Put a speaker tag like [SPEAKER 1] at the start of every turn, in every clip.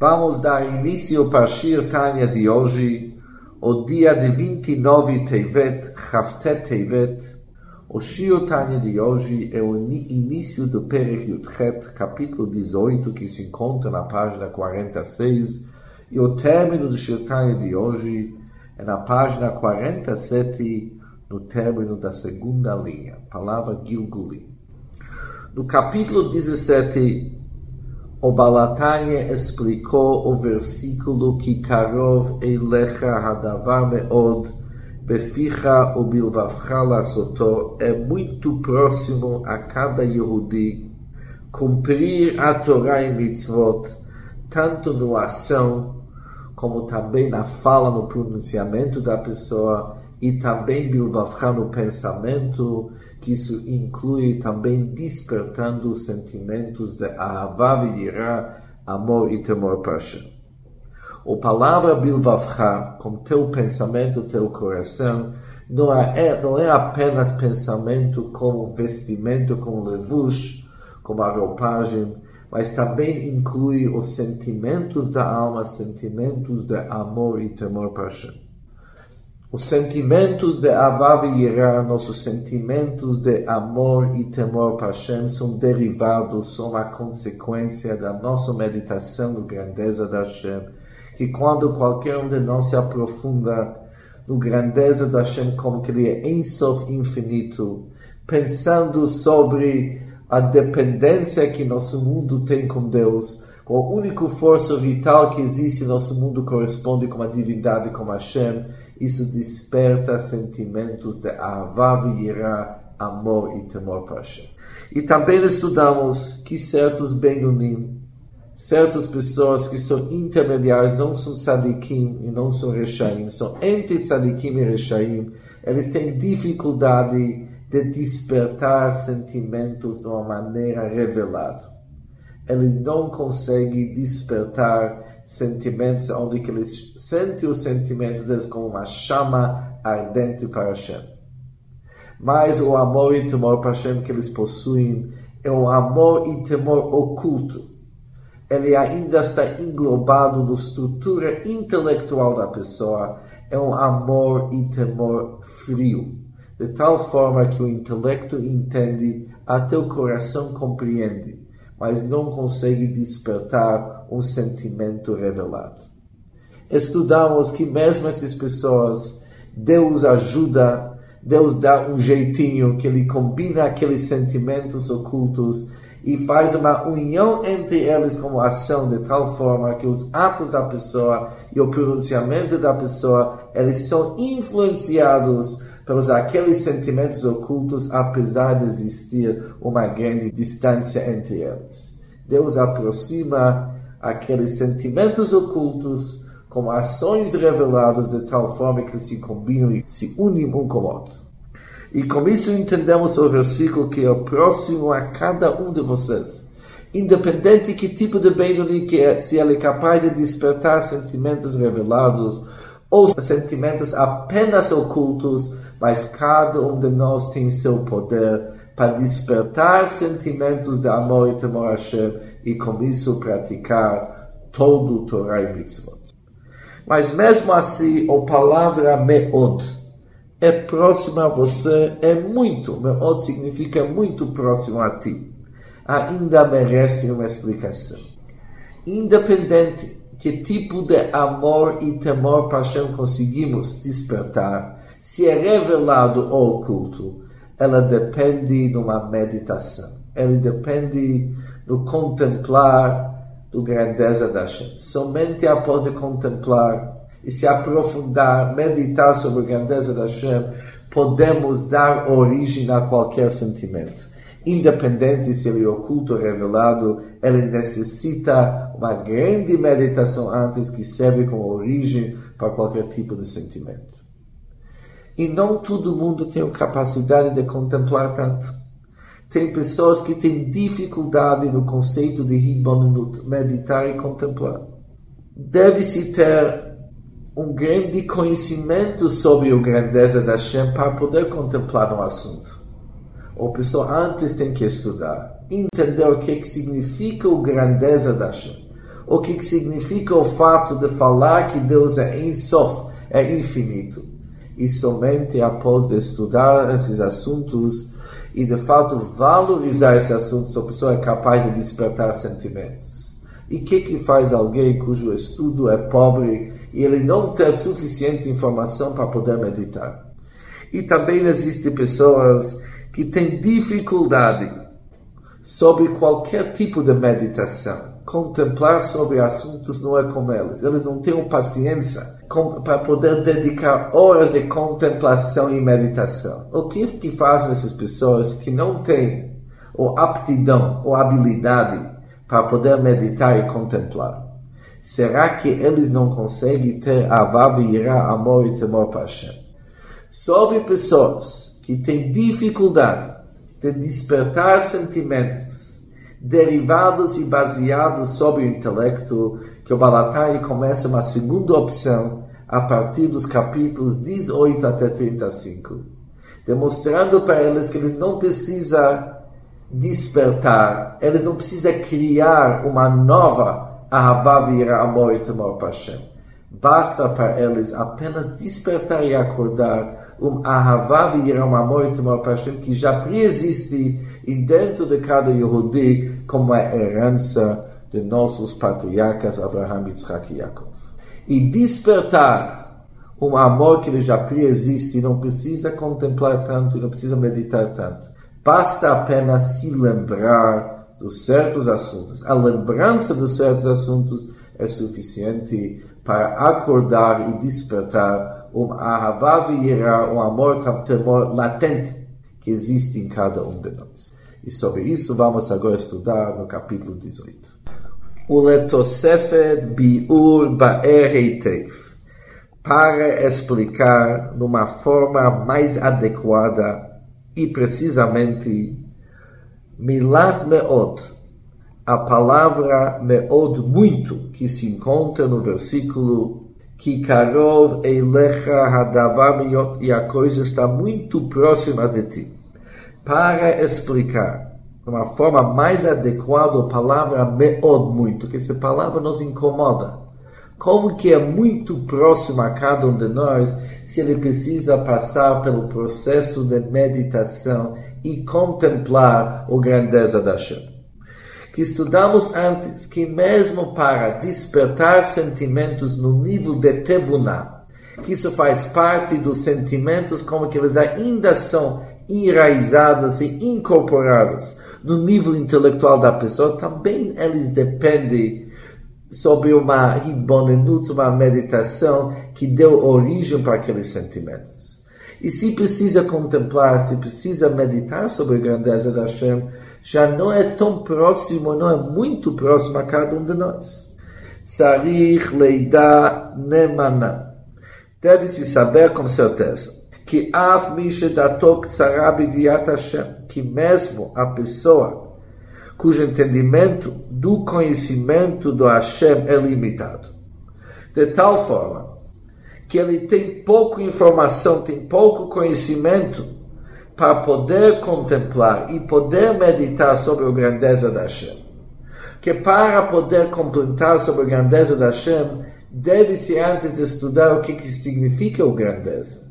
[SPEAKER 1] Vamos dar início para Shir Tanya de hoje, o dia de 29 Tevet, Haftet Tevet. O Shir Tanya de hoje é o início do Perek Yudchet, capítulo 18, que se encontra na página 46, e o término do Shir Tanya de hoje é na página 47, no término da segunda linha, palavra Gilgulim. No capítulo 17, o Balatanya explicou o versículo que Karov Eilecha Hadavar Meod Beficha o Bilvavcha Lasoto é muito próximo a cada Yehudi. Cumprir a Torá e Mitzvot, tanto no ação como também na fala, no pronunciamento da pessoa, e também Bilvavcha no pensamento, que isso inclui também despertando os sentimentos de Ahavá Yirá, amor e temor para. O palavra Bilvavcha, com teu pensamento, teu coração, não é, não é apenas pensamento como vestimento, como levush, como a roupagem, mas também inclui os sentimentos da alma, sentimentos de amor e temor para. Os sentimentos de Avav e nossos sentimentos de amor e temor para Hashem, são derivados, são a consequência da nossa meditação na grandeza da Hashem. Que quando qualquer um de nós se aprofunda no grandeza da Hashem, como que ele é ensof infinito, pensando sobre a dependência que nosso mundo tem com Deus, com a única força vital que existe no nosso mundo corresponde com a divindade, com Hashem, isso desperta sentimentos de Ahava Yirá, amor e temor para Hashem. E também estudamos que certos Benunim, certas pessoas que são intermediários, não são Tzadikim e não são Rechaim, são entre Tzadikim e Rechaim, eles têm dificuldade de despertar sentimentos de uma maneira revelada. Eles não conseguem despertar sentimentos onde que eles sentem o sentimento deles como uma chama ardente para Hashem. Mas o amor e temor para Hashem que eles possuem é um amor e temor oculto. Ele ainda está englobado na estrutura intelectual da pessoa. É um amor e temor frio, de tal forma que o intelecto entende, até o coração compreende mas não consegue despertar um sentimento revelado. Estudamos que mesmo essas pessoas, Deus ajuda, Deus dá um jeitinho que ele combina aqueles sentimentos ocultos e faz uma união entre eles como ação de tal forma que os atos da pessoa e o pronunciamento da pessoa, eles são influenciados pelos aqueles sentimentos ocultos, apesar de existir uma grande distância entre eles. Deus aproxima aqueles sentimentos ocultos com ações reveladas de tal forma que se combinam e se unem um com o outro. E com isso entendemos o versículo que é próximo a cada um de vocês. Independente que tipo de bem que é, se ele é capaz de despertar sentimentos revelados ou sentimentos apenas ocultos, mas cada um de nós tem seu poder para despertar sentimentos de amor e temor a Hashem e com isso praticar todo o Torah e Mitzvot. Mas mesmo assim, a palavra meod é próxima a você, é muito, meod significa muito próximo a ti. Ainda merece uma explicação. Independente que tipo de amor e temor para Hashem conseguimos despertar, se é revelado ou oculto, ela depende de uma meditação. Ela depende do contemplar do grandeza da Hashem. Somente após contemplar e se aprofundar, meditar sobre a grandeza da Hashem, podemos dar origem a qualquer sentimento. Independente se ele é oculto ou revelado, ele necessita uma grande meditação antes que serve como origem para qualquer tipo de sentimento. E não todo mundo tem capacidade de contemplar tanto. Tem pessoas que têm dificuldade no conceito de Hibonut, meditar e contemplar. Deve-se ter um grande conhecimento sobre a grandeza da Hashem para poder contemplar no assunto. A pessoa antes tem que estudar, entender o que, que significa a grandeza da Hashem. o que significa o fato de falar que Deus é Ensof, é infinito. E somente após estudar esses assuntos e de fato valorizar esses assuntos, a pessoa é capaz de despertar sentimentos. E o que, que faz alguém cujo estudo é pobre e ele não tem suficiente informação para poder meditar? E também existem pessoas que têm dificuldade sobre qualquer tipo de meditação. Contemplar sobre assuntos não é como eles. Eles não têm paciência para poder dedicar horas de contemplação e meditação. O que que fazem essas pessoas que não têm ou aptidão ou habilidade para poder meditar e contemplar? Será que eles não conseguem ter avav irá, amor e temor para Hashem? Sobre pessoas que têm dificuldade de despertar sentimentos derivados e baseados sobre o intelecto, que o Balatai começa uma segunda opção a partir dos capítulos 18 até 35, demonstrando para eles que eles não precisam despertar, eles não precisam criar uma nova Ahavá, Vira, Amor e Temor Hashem. Basta para eles apenas despertar e acordar um e um amor e temor que já preexiste e dentro de cada Yehudi como a herança de nossos patriarcas Abraham, Yitzhak e Yaakov. E despertar um amor que já preexiste, não precisa contemplar tanto, não precisa meditar tanto. Basta apenas se lembrar dos certos assuntos. A lembrança dos certos assuntos é suficiente para acordar e despertar um ahavá v'yirá, um amor, um temor latente que existe em cada um de nós. E sobre isso vamos agora estudar no capítulo 18. O letosefet biur ba'er heitev para explicar numa forma mais adequada e precisamente milat meod, a palavra meod muito que se encontra no versículo que Karov Eilecha Hadavar e a coisa está muito próxima de ti. Para explicar uma forma mais adequada a palavra meod muito, que essa palavra nos incomoda. Como que é muito próximo a cada um de nós, se ele precisa passar pelo processo de meditação e contemplar a grandeza da Shem que estudamos antes, que mesmo para despertar sentimentos no nível de Tevunah, que isso faz parte dos sentimentos como que eles ainda são enraizados e incorporados no nível intelectual da pessoa, também eles dependem sobre uma hibonenut, uma meditação que deu origem para aqueles sentimentos. E se precisa contemplar, se precisa meditar sobre a grandeza da Hashem, já não é tão próximo, não é muito próximo a cada um de nós. Sarich leida nemana. Deve-se saber com certeza que Hashem, que mesmo a pessoa cujo entendimento do conhecimento do Hashem é limitado. De tal forma que ele tem pouca informação, tem pouco conhecimento para poder contemplar e poder meditar sobre a grandeza da Hashem. Que para poder completar sobre a grandeza da Hashem, deve-se antes estudar o que, que significa a grandeza.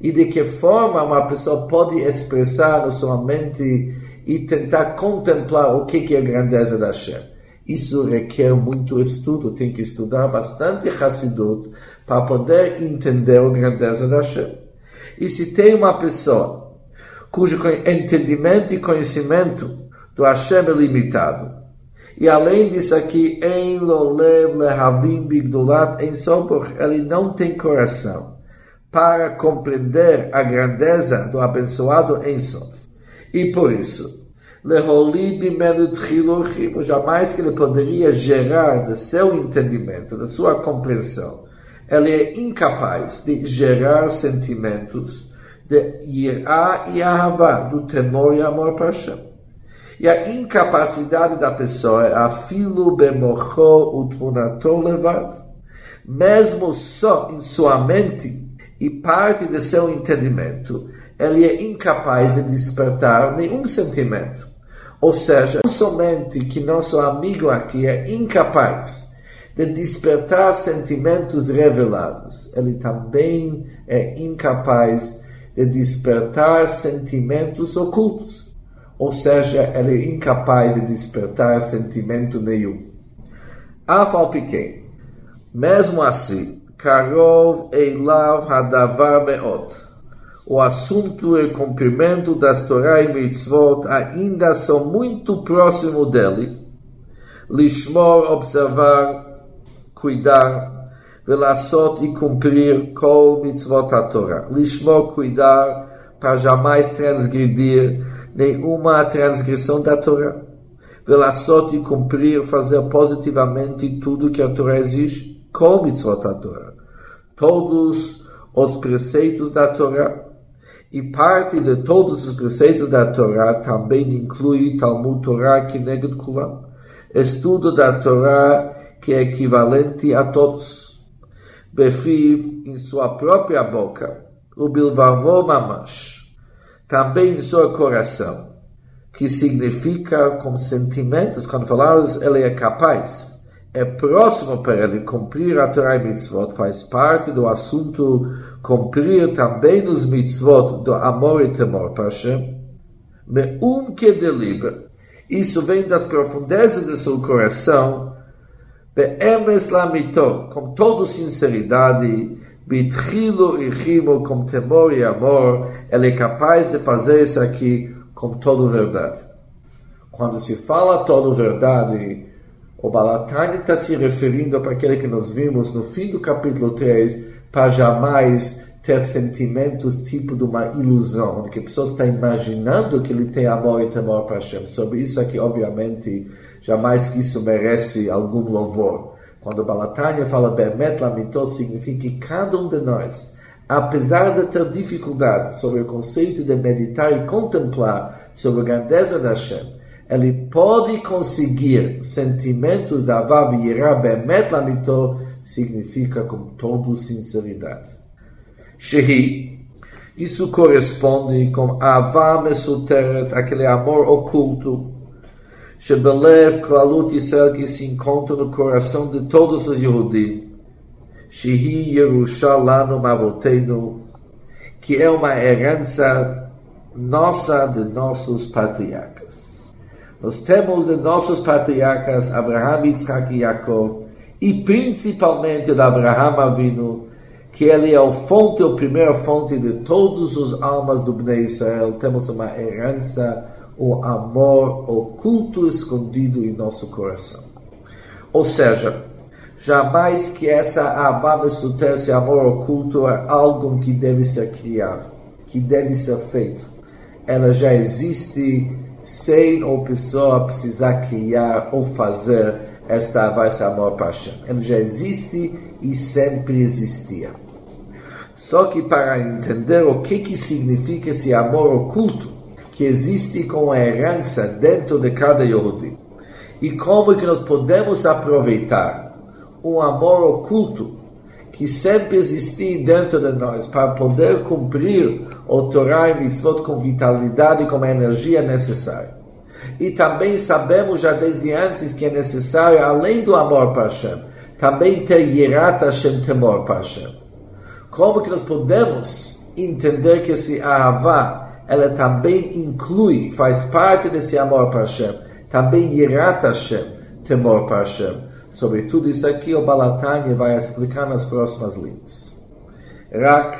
[SPEAKER 1] E de que forma uma pessoa pode expressar na sua mente e tentar contemplar o que, é a grandeza da Hashem. Isso requer muito estudo, tem que estudar bastante Hassidut para poder entender a grandeza da Hashem. E se tem uma pessoa cujo entendimento e conhecimento do Hashem é limitado. E além disso aqui, em Lehavim em ele não tem coração para compreender a grandeza do abençoado em Sof. E por isso, jamais que ele poderia gerar de seu entendimento, da sua compreensão, ele é incapaz de gerar sentimentos de Irá e Ahavá, do temor e amor para Hashem. E a incapacidade da pessoa é afilo bemocho utvunato levado. Mesmo só em sua mente e parte de seu entendimento, ele é incapaz de despertar nenhum sentimento. Ou seja, não somente que nosso amigo aqui é incapaz de despertar sentimentos revelados. Ele também é incapaz de despertar sentimentos ocultos. Ou seja, ele é incapaz de despertar sentimento nenhum. Afal pequeno. Mesmo assim, Karov Eilav Hadavar Meot. O assunto e o cumprimento das Torá e Mitzvot ainda são muito próximo dele. Lishmor, observar, cuidar, velassot e cumprir kol mitzvot a Torá. Lishmor, cuidar, para jamais transgredir nenhuma transgressão da Torá. Velassot e cumprir, fazer positivamente tudo que a Torá exige com mitzvot Torá. Todos os preceitos da Torá. E parte de todos os preceitos da Torá também inclui Talmud Torá que nega Kulam. Estudo da Torá que é equivalente a todos. Befiv em sua própria boca. O Bilvavô Mamash. Também em seu coração. Que significa com sentimentos, quando falamos, ele é capaz é próximo para ele cumprir a Torá e mitzvot, faz parte do assunto cumprir também os mitzvot do amor e temor para Hashem. um que delibra, isso vem das profundezas do seu coração, be'emes lamito, com toda sinceridade, bitchilo e rimo, com temor e amor, ele é capaz de fazer isso aqui com toda verdade. Quando se fala toda verdade, o Balatani está se referindo para aquele que nós vimos no fim do capítulo 3, para jamais ter sentimentos tipo de uma ilusão, que a pessoa está imaginando que ele tem amor e temor para Hashem. Sobre isso aqui, obviamente, jamais que isso merece algum louvor. Quando Balatania fala Bemet Lamitot, significa que cada um de nós, apesar de ter dificuldade sobre o conceito de meditar e contemplar sobre a grandeza da Hashem, ele pode conseguir sentimentos da Vav Yirah Bemet Lamito, significa com toda sinceridade. Shehi, isso corresponde com Avá Mesuteret, aquele amor oculto, Shebelev Klalut Yisrael, que se encontra no coração de todos os Yehudi, Shehi Yerushalanu Mavotenu, que é uma herança nossa de nossos patriarcas. Nós temos de nossos patriarcas Abraham, Isaac e Jacob, e principalmente de Abraham Avinu, que ele é a fonte, a primeira fonte de todas as almas do Bnei Israel. Temos uma herança, o amor oculto escondido em nosso coração. Ou seja, jamais que essa Suter, esse amor oculto, é algo que deve ser criado, que deve ser feito. Ela já existe sem a pessoa precisar criar ou fazer esta avarice amor Hashem. Ele já existe e sempre existia. Só que para entender o que, que significa esse amor oculto que existe com a herança dentro de cada Yehudi, e como que nós podemos aproveitar um amor oculto que sempre existiu dentro de nós para poder cumprir o Torá e Mitzvot com vitalidade e com a energia necessária. E também sabemos já desde antes que é necessário, além do amor para Hashem, também ter Yerat Hashem, temor para Hashem. Como que nós podemos entender que esse Ahavá, ela também inclui, faz parte desse amor para Hashem, também Yerat Hashem, temor para Hashem. Sobre tudo isso aqui, o Balatanya vai explicar nas próximas linhas. Rak,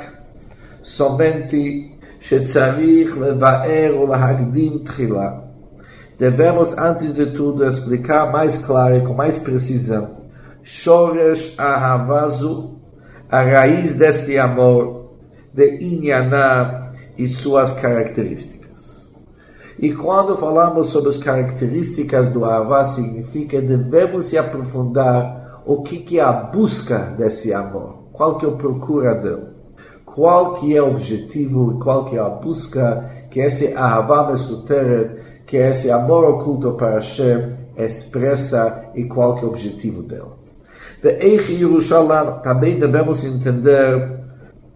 [SPEAKER 1] somente שצריך לבאר ולהקדים תחילה. Devemos, antes de tudo, explicar mais claro e com mais precisão. Shoresh Ahavazu, a raiz deste amor, de Inyaná e suas características. E quando falamos sobre as características do Avá, significa devemos se aprofundar o que, que é a busca desse amor, qual que é procura dele, qual que é o objetivo e qual que é a busca? Que esse Ahavá Mesuteret, que esse amor oculto para Hashem expressa e qual que é o objetivo dele. Eich Yerushalayim também devemos entender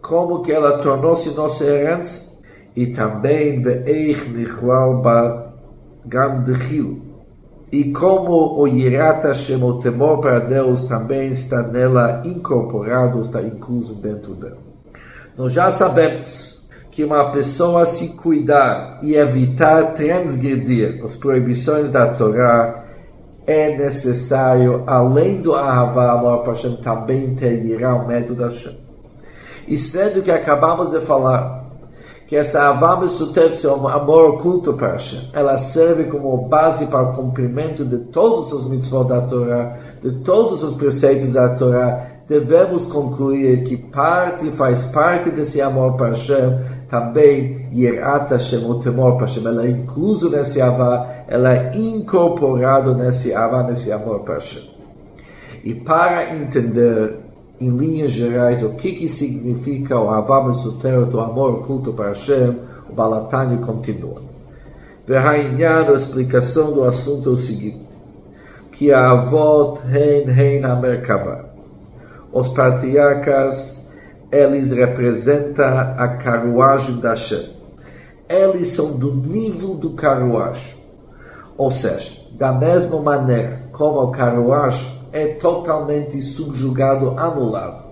[SPEAKER 1] como que ela tornou-se nossa herança e também ve'eich nichlal ba gam dechil. e como o Yirat Hashem, o temor para Deus, também está nela incorporado, está incluso dentro dela. Nós já sabemos que uma pessoa se cuidar e evitar transgredir as proibições da Torá é necessário, além do Ahavá, amor para Hashem, também ter Yirá, o medo da Hashem. E sendo que acabamos de falar que essa Avá Mesutet, seu amor oculto para Hashem, ela serve como base para o cumprimento de todos os mitzvot da Torá, de todos os preceitos da Torá, devemos concluir que parte, faz parte desse amor para Hashem, também Yerat Hashem, o temor para Hashem, ela é incluso nesse Avá, ela é incorporado nesse Avá, nesse amor para Hashem. E para entender em linhas gerais, o que, que significa o Avam Esotero, o amor oculto para Hashem, o Balatani continua. Verrainhar a explicação do assunto é o seguinte, que a avot hein hein Merkava. Os patriarcas, eles representam a carruagem da Hashem. Eles são do nível do carruagem. Ou seja, da mesma maneira como o carruagem é totalmente subjugado, anulado,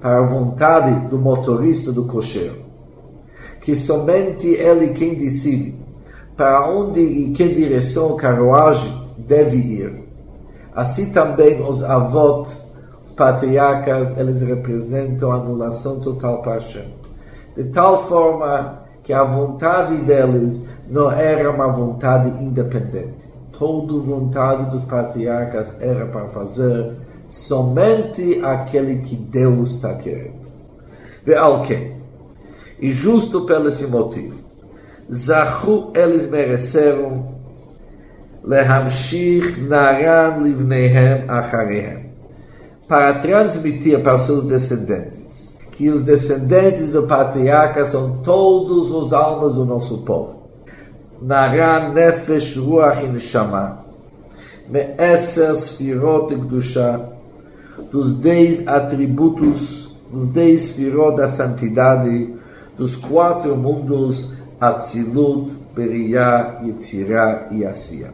[SPEAKER 1] para a vontade do motorista do cocheiro, que somente ele quem decide para onde e que direção a carruagem deve ir. Assim também os avós, os patriarcas, eles representam anulação total para Hashem. De tal forma que a vontade deles não era uma vontade independente toda vontade dos patriarcas era para fazer somente aquele que Deus está querendo. Ve'alke. E justo pelo esse motivo, Zahu eles mereceram lehamshir naran livnehem acharehem para transmitir para seus descendentes que os descendentes do patriarca são todos os almas do nosso povo Nara Nefesh Ruach Neshama, Me'eser Sfirot Gdusha, dos dez atributos, dos dez Sfirot da santidade, dos quatro mundos, Atzilut, Beriah, Yetzirah e Asiah.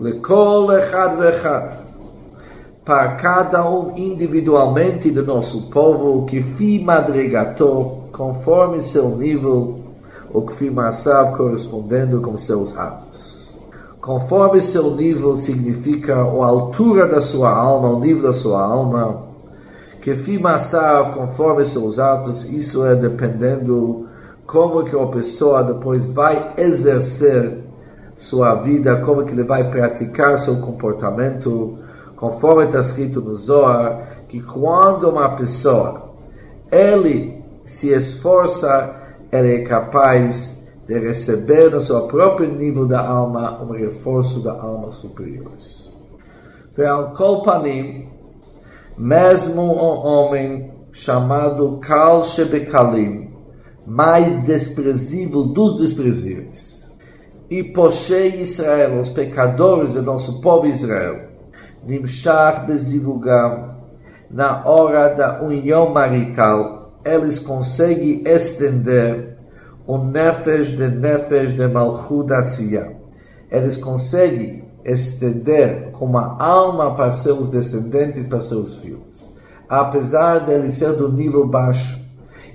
[SPEAKER 1] Lekol Echad para cada um individualmente do nosso povo, que fi madrigatou, conforme seu nível, o Kfimasav correspondendo com seus atos. Conforme seu nível significa a altura da sua alma, o nível da sua alma, Kfimasav conforme seus atos, isso é dependendo como que a pessoa depois vai exercer sua vida, como que ele vai praticar seu comportamento, conforme está escrito no Zohar, que quando uma pessoa ele se esforça ele é capaz de receber no seu próprio nível da alma um reforço da alma superior. Veal Kolpanim, mesmo um homem chamado Kal Shebekalim, mais desprezível dos desprezíveis, e Poshei Israel, os pecadores do nosso povo Israel, Nimshach Bezivugam, na hora da união marital, eles conseguem estender o nefesh de nefesh de Malchut Asiyah. Eles conseguem estender como a alma para seus descendentes, para seus filhos. Apesar de eles ser do nível baixo,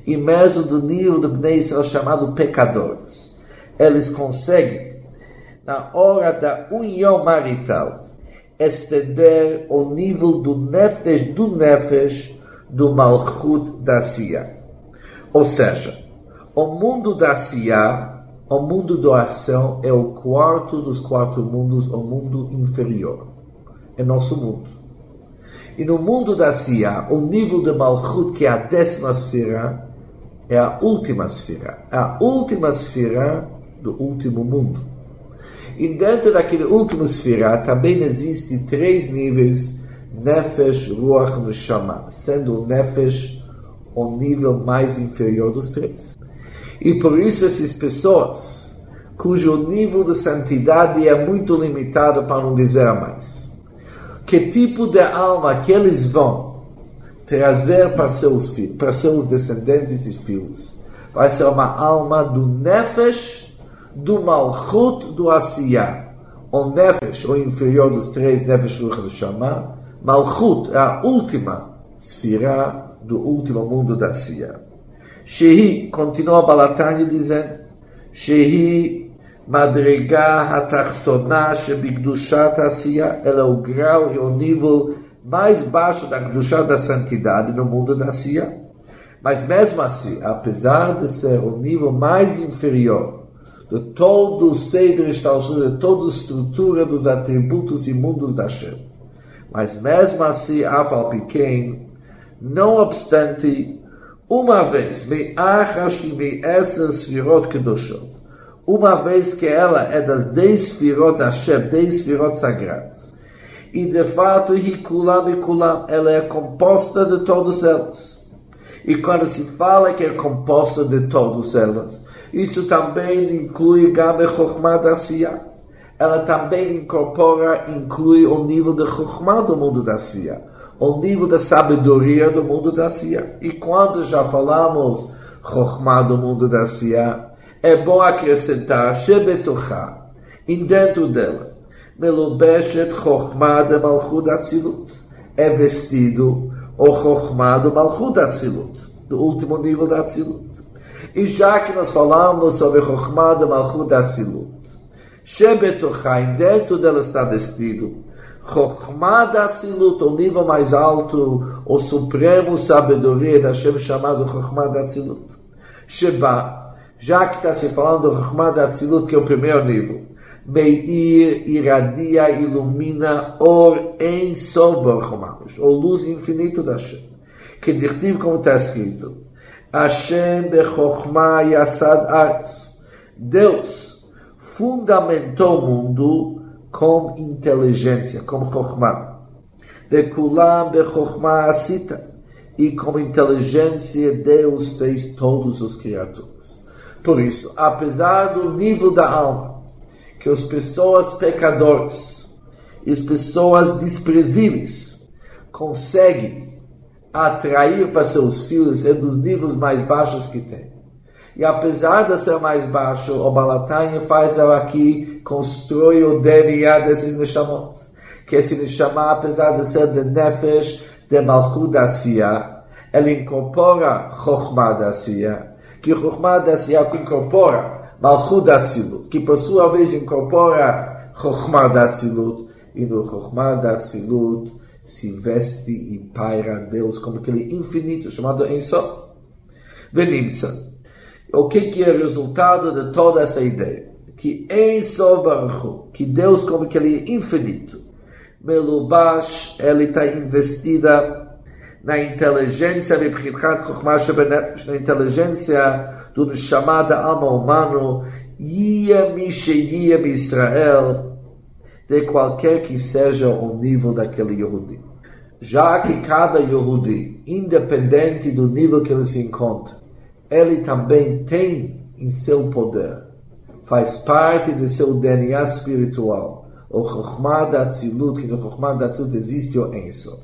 [SPEAKER 1] e mesmo do nível de Bnei Israel chamado pecadores, eles conseguem, na hora da união marital, estender o nível do nefesh, do nefesh, do Malchut da Sia. Ou seja, o mundo da Sia, o mundo da ação, é o quarto dos quatro mundos, o mundo inferior. É nosso mundo. E no mundo da Sia, o nível de Malchut, que é a décima esfera, é a última esfera. A última esfera do último mundo. E dentro daquele último esfera também existem três níveis Nefesh, Ruach, Neshama, sendo o Nefesh o nível mais inferior dos três. E por isso essas pessoas, cujo nível de santidade é muito limitado para não dizer mais, que tipo de alma que eles vão trazer para seus, filhos, para seus descendentes e filhos, vai ser uma alma do Nefesh, do Malchut, do Asiyah, o Nefesh, o inferior dos três Nefesh Ruach Neshama, Malchut é a última esfera do último mundo da Sia. Shehi, continua Balatani dizendo, Shehi Madrega Hatachtona Shebikdushat Asiya, ela é o grau e o nível mais baixo da Kdushat da santidade no mundo da Sia. Mas mesmo assim, apesar de ser o nível mais inferior de todo o Seder Estalshut, de toda a estrutura dos atributos imundos da Shem, mas mesmo assim, Afal pequeno, não obstante, uma vez, me me essas virot kedoshot, uma vez que ela é das dez virot Hashem, dez virot sagradas, e de fato, Hikulam e Kulam, ela é composta de todas elas. E quando se fala que é composta de todas elas, isso também inclui Gabe Chokhmah da ela também incorpora, inclui o nível de Chokhmah do mundo da Sia, o nível da sabedoria do mundo da Sia. E quando já falamos Chokhmah do mundo da Sia, é bom acrescentar Shebetocha, em dentro dela, Melubeshet Chokhmah de Malchut Atzilut, é vestido o Chokhmah do Malchut Atzilut, do último nível da Atzilut. E já que nós falamos sobre Chokhmah de Malchut Atzilut, Shebetochaim, dentro dela está vestido. Chokhmah da Tzilut, o nível mais alto, o supremo sabedoria da Shem chamado Chokhmah da Tzilut. Sheba, já que está se falando do Chokhmah da Tzilut, que é o primeiro nível. Meir iradia, ilumina or em soborchomamos, ou luz infinito da Shem. Que dirtivo como está escrito. Hashem bechokhmah yasad arts. Deus, fundamentou o mundo com inteligência, com Chokhmah. Vekulam bechokhmah asita. E com inteligência Deus fez todos os criaturas. Por isso, apesar do nível da alma, que as pessoas pecadoras e as pessoas desprezíveis conseguem atrair para seus filhos é dos níveis mais baixos que tem. E apesar de ser mais baixo, o Balatanya faz aqui, constrói o DNA desses Neshamot. Que esse Neshama, apesar de ser de Nefesh, de Malchut da Sia, ele incorpora Chokhmah da Sia, que Chokhmah da Sia incorpora Malchut da Tzilut, que por sua vez incorpora Chokhmah da Tzilut, e no Chokhmah da Tzilut se veste e paira Deus como aquele infinito chamado Ensof. Venimtza. O que, que é o resultado de toda essa ideia? Que em Baruch que Deus como que ele é infinito, Melubash, ele está investida na inteligência na inteligência do chamada alma humano, Yia Misheyia Israel, de qualquer que seja o nível daquele Yehudi. Já que cada Yehudi, independente do nível que ele se encontra, ele também tem em seu poder, faz parte de seu DNA espiritual, o Chokhmah da que no Chokhmah da existe o Ensof.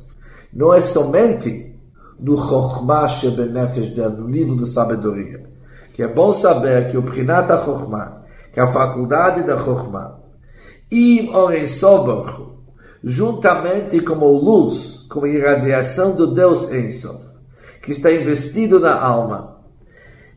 [SPEAKER 1] Não é somente no Chokhmah Shebenefesh dele, no nível de sabedoria, que é bom saber que o Prinat Chokhmah, que é a faculdade da Chokhmah, e o Ensof juntamente como luz, como irradiação do Deus Ensof, que está investido na alma,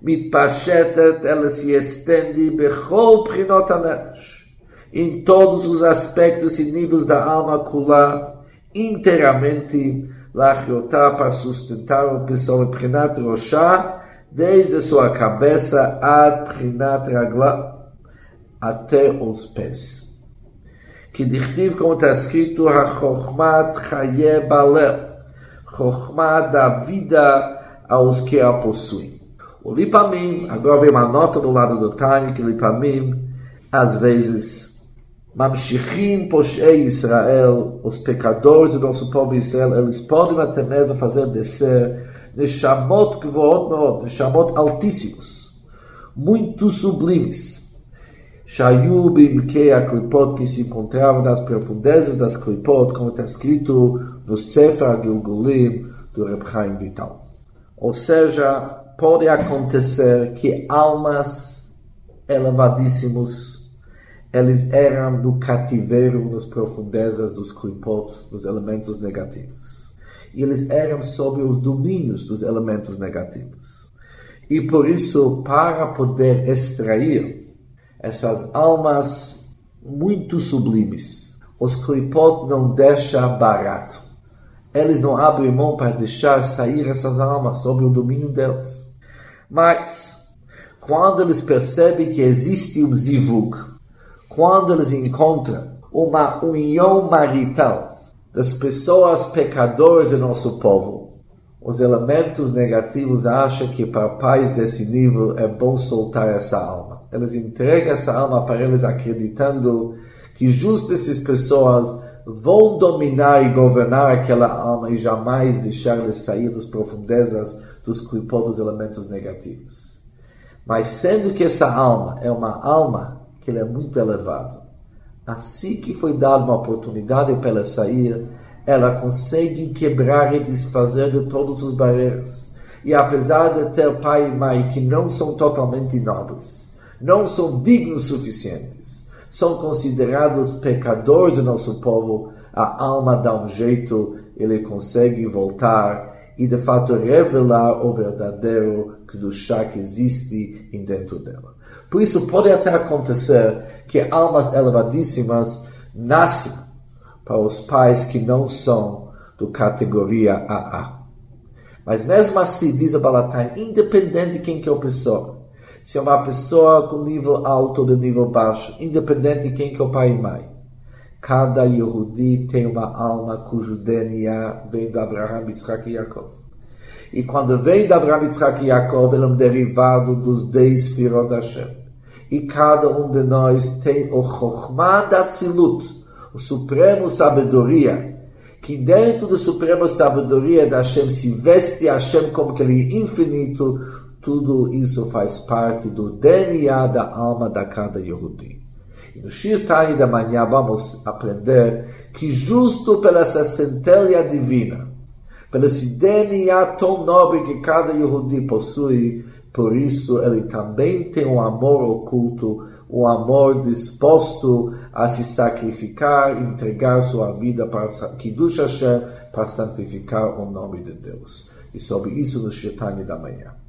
[SPEAKER 1] מתפשטת, ela se estende bechol prinot הנפש, em todos os aspectos e níveis da alma kula, inteiramente, lachiotá para sustentar o pessoa prinat roshá, desde sua cabeça ad prinat ragla, até os pés. Que dichtiv, como está escrito, ha-chokhmat chaye balel, chokhmat da vida aos que a possuem. O Lipamim, agora vem uma nota do lado do Tani, que Lipamim, às vezes, Mamshichim Poshei Israel, os pecadores do nosso povo Israel, eles podem até mesmo fazer descer Neshamot Gvoot Meot, Neshamot altíssimos, muito sublimes. Shayu Bimkei a Klipot, que se encontravam nas profundezas das Klipot, como está escrito no Sefer Gilgulim do Reb Chaim Vital. Ou seja, pode acontecer que almas elevadíssimos, eles eram no cativeiro, nas profundezas dos clipot, dos elementos negativos. E eles eram sob os domínios dos elementos negativos. E por isso, para poder extrair essas almas muito sublimes, os clipot não deixam barato. Eles não abrem mão para deixar sair essas almas sob o domínio deles. Mas, quando eles percebem que existe um zivug, quando eles encontram uma união marital das pessoas pecadoras do nosso povo, os elementos negativos acham que para pais desse nível é bom soltar essa alma. Eles entregam essa alma para eles acreditando que justo essas pessoas vão dominar e governar aquela alma e jamais deixar de sair das profundezas dos clipos dos elementos negativos. Mas sendo que essa alma é uma alma que é muito elevado, assim que foi dada uma oportunidade para ela sair, ela consegue quebrar e desfazer de todas as barreiras. E apesar de ter pai e mãe que não são totalmente nobres, não são dignos suficientes, são considerados pecadores do nosso povo, a alma dá um jeito, ele consegue voltar e de fato revelar o verdadeiro Kedushá que existe dentro dela. Por isso pode até acontecer que almas elevadíssimas nascem para os pais que não são do categoria AA. Mas mesmo assim, diz a Balatain, independente de quem que é a pessoa, se é uma pessoa com nível alto ou de nível baixo, independente de quem que é o pai e mãe, cada Yehudi tem uma alma cujo DNA vem de Abraham, Yitzhak e Yaakov. E quando vem de Abraham, Yitzhak e Yaakov, ele é um derivado dos dez Firot Hashem. E cada um de nós tem o Chokhmah da Tzilut, o Supremo Sabedoria, que dentro do Supremo Sabedoria da Hashem se veste Hashem como que ele é infinito, tudo isso faz parte do DNA da alma da cada Yehudi. No Shir Tani da manhã vamos aprender que justo pela essa centelha divina, pelo esse DNA tão nobre que cada Yehudi possui, por isso ele também tem um amor oculto, um amor disposto a se sacrificar, entregar sua vida para Kiddush Hashem, para santificar o nome de Deus. E sobre isso no Shetani da manhã.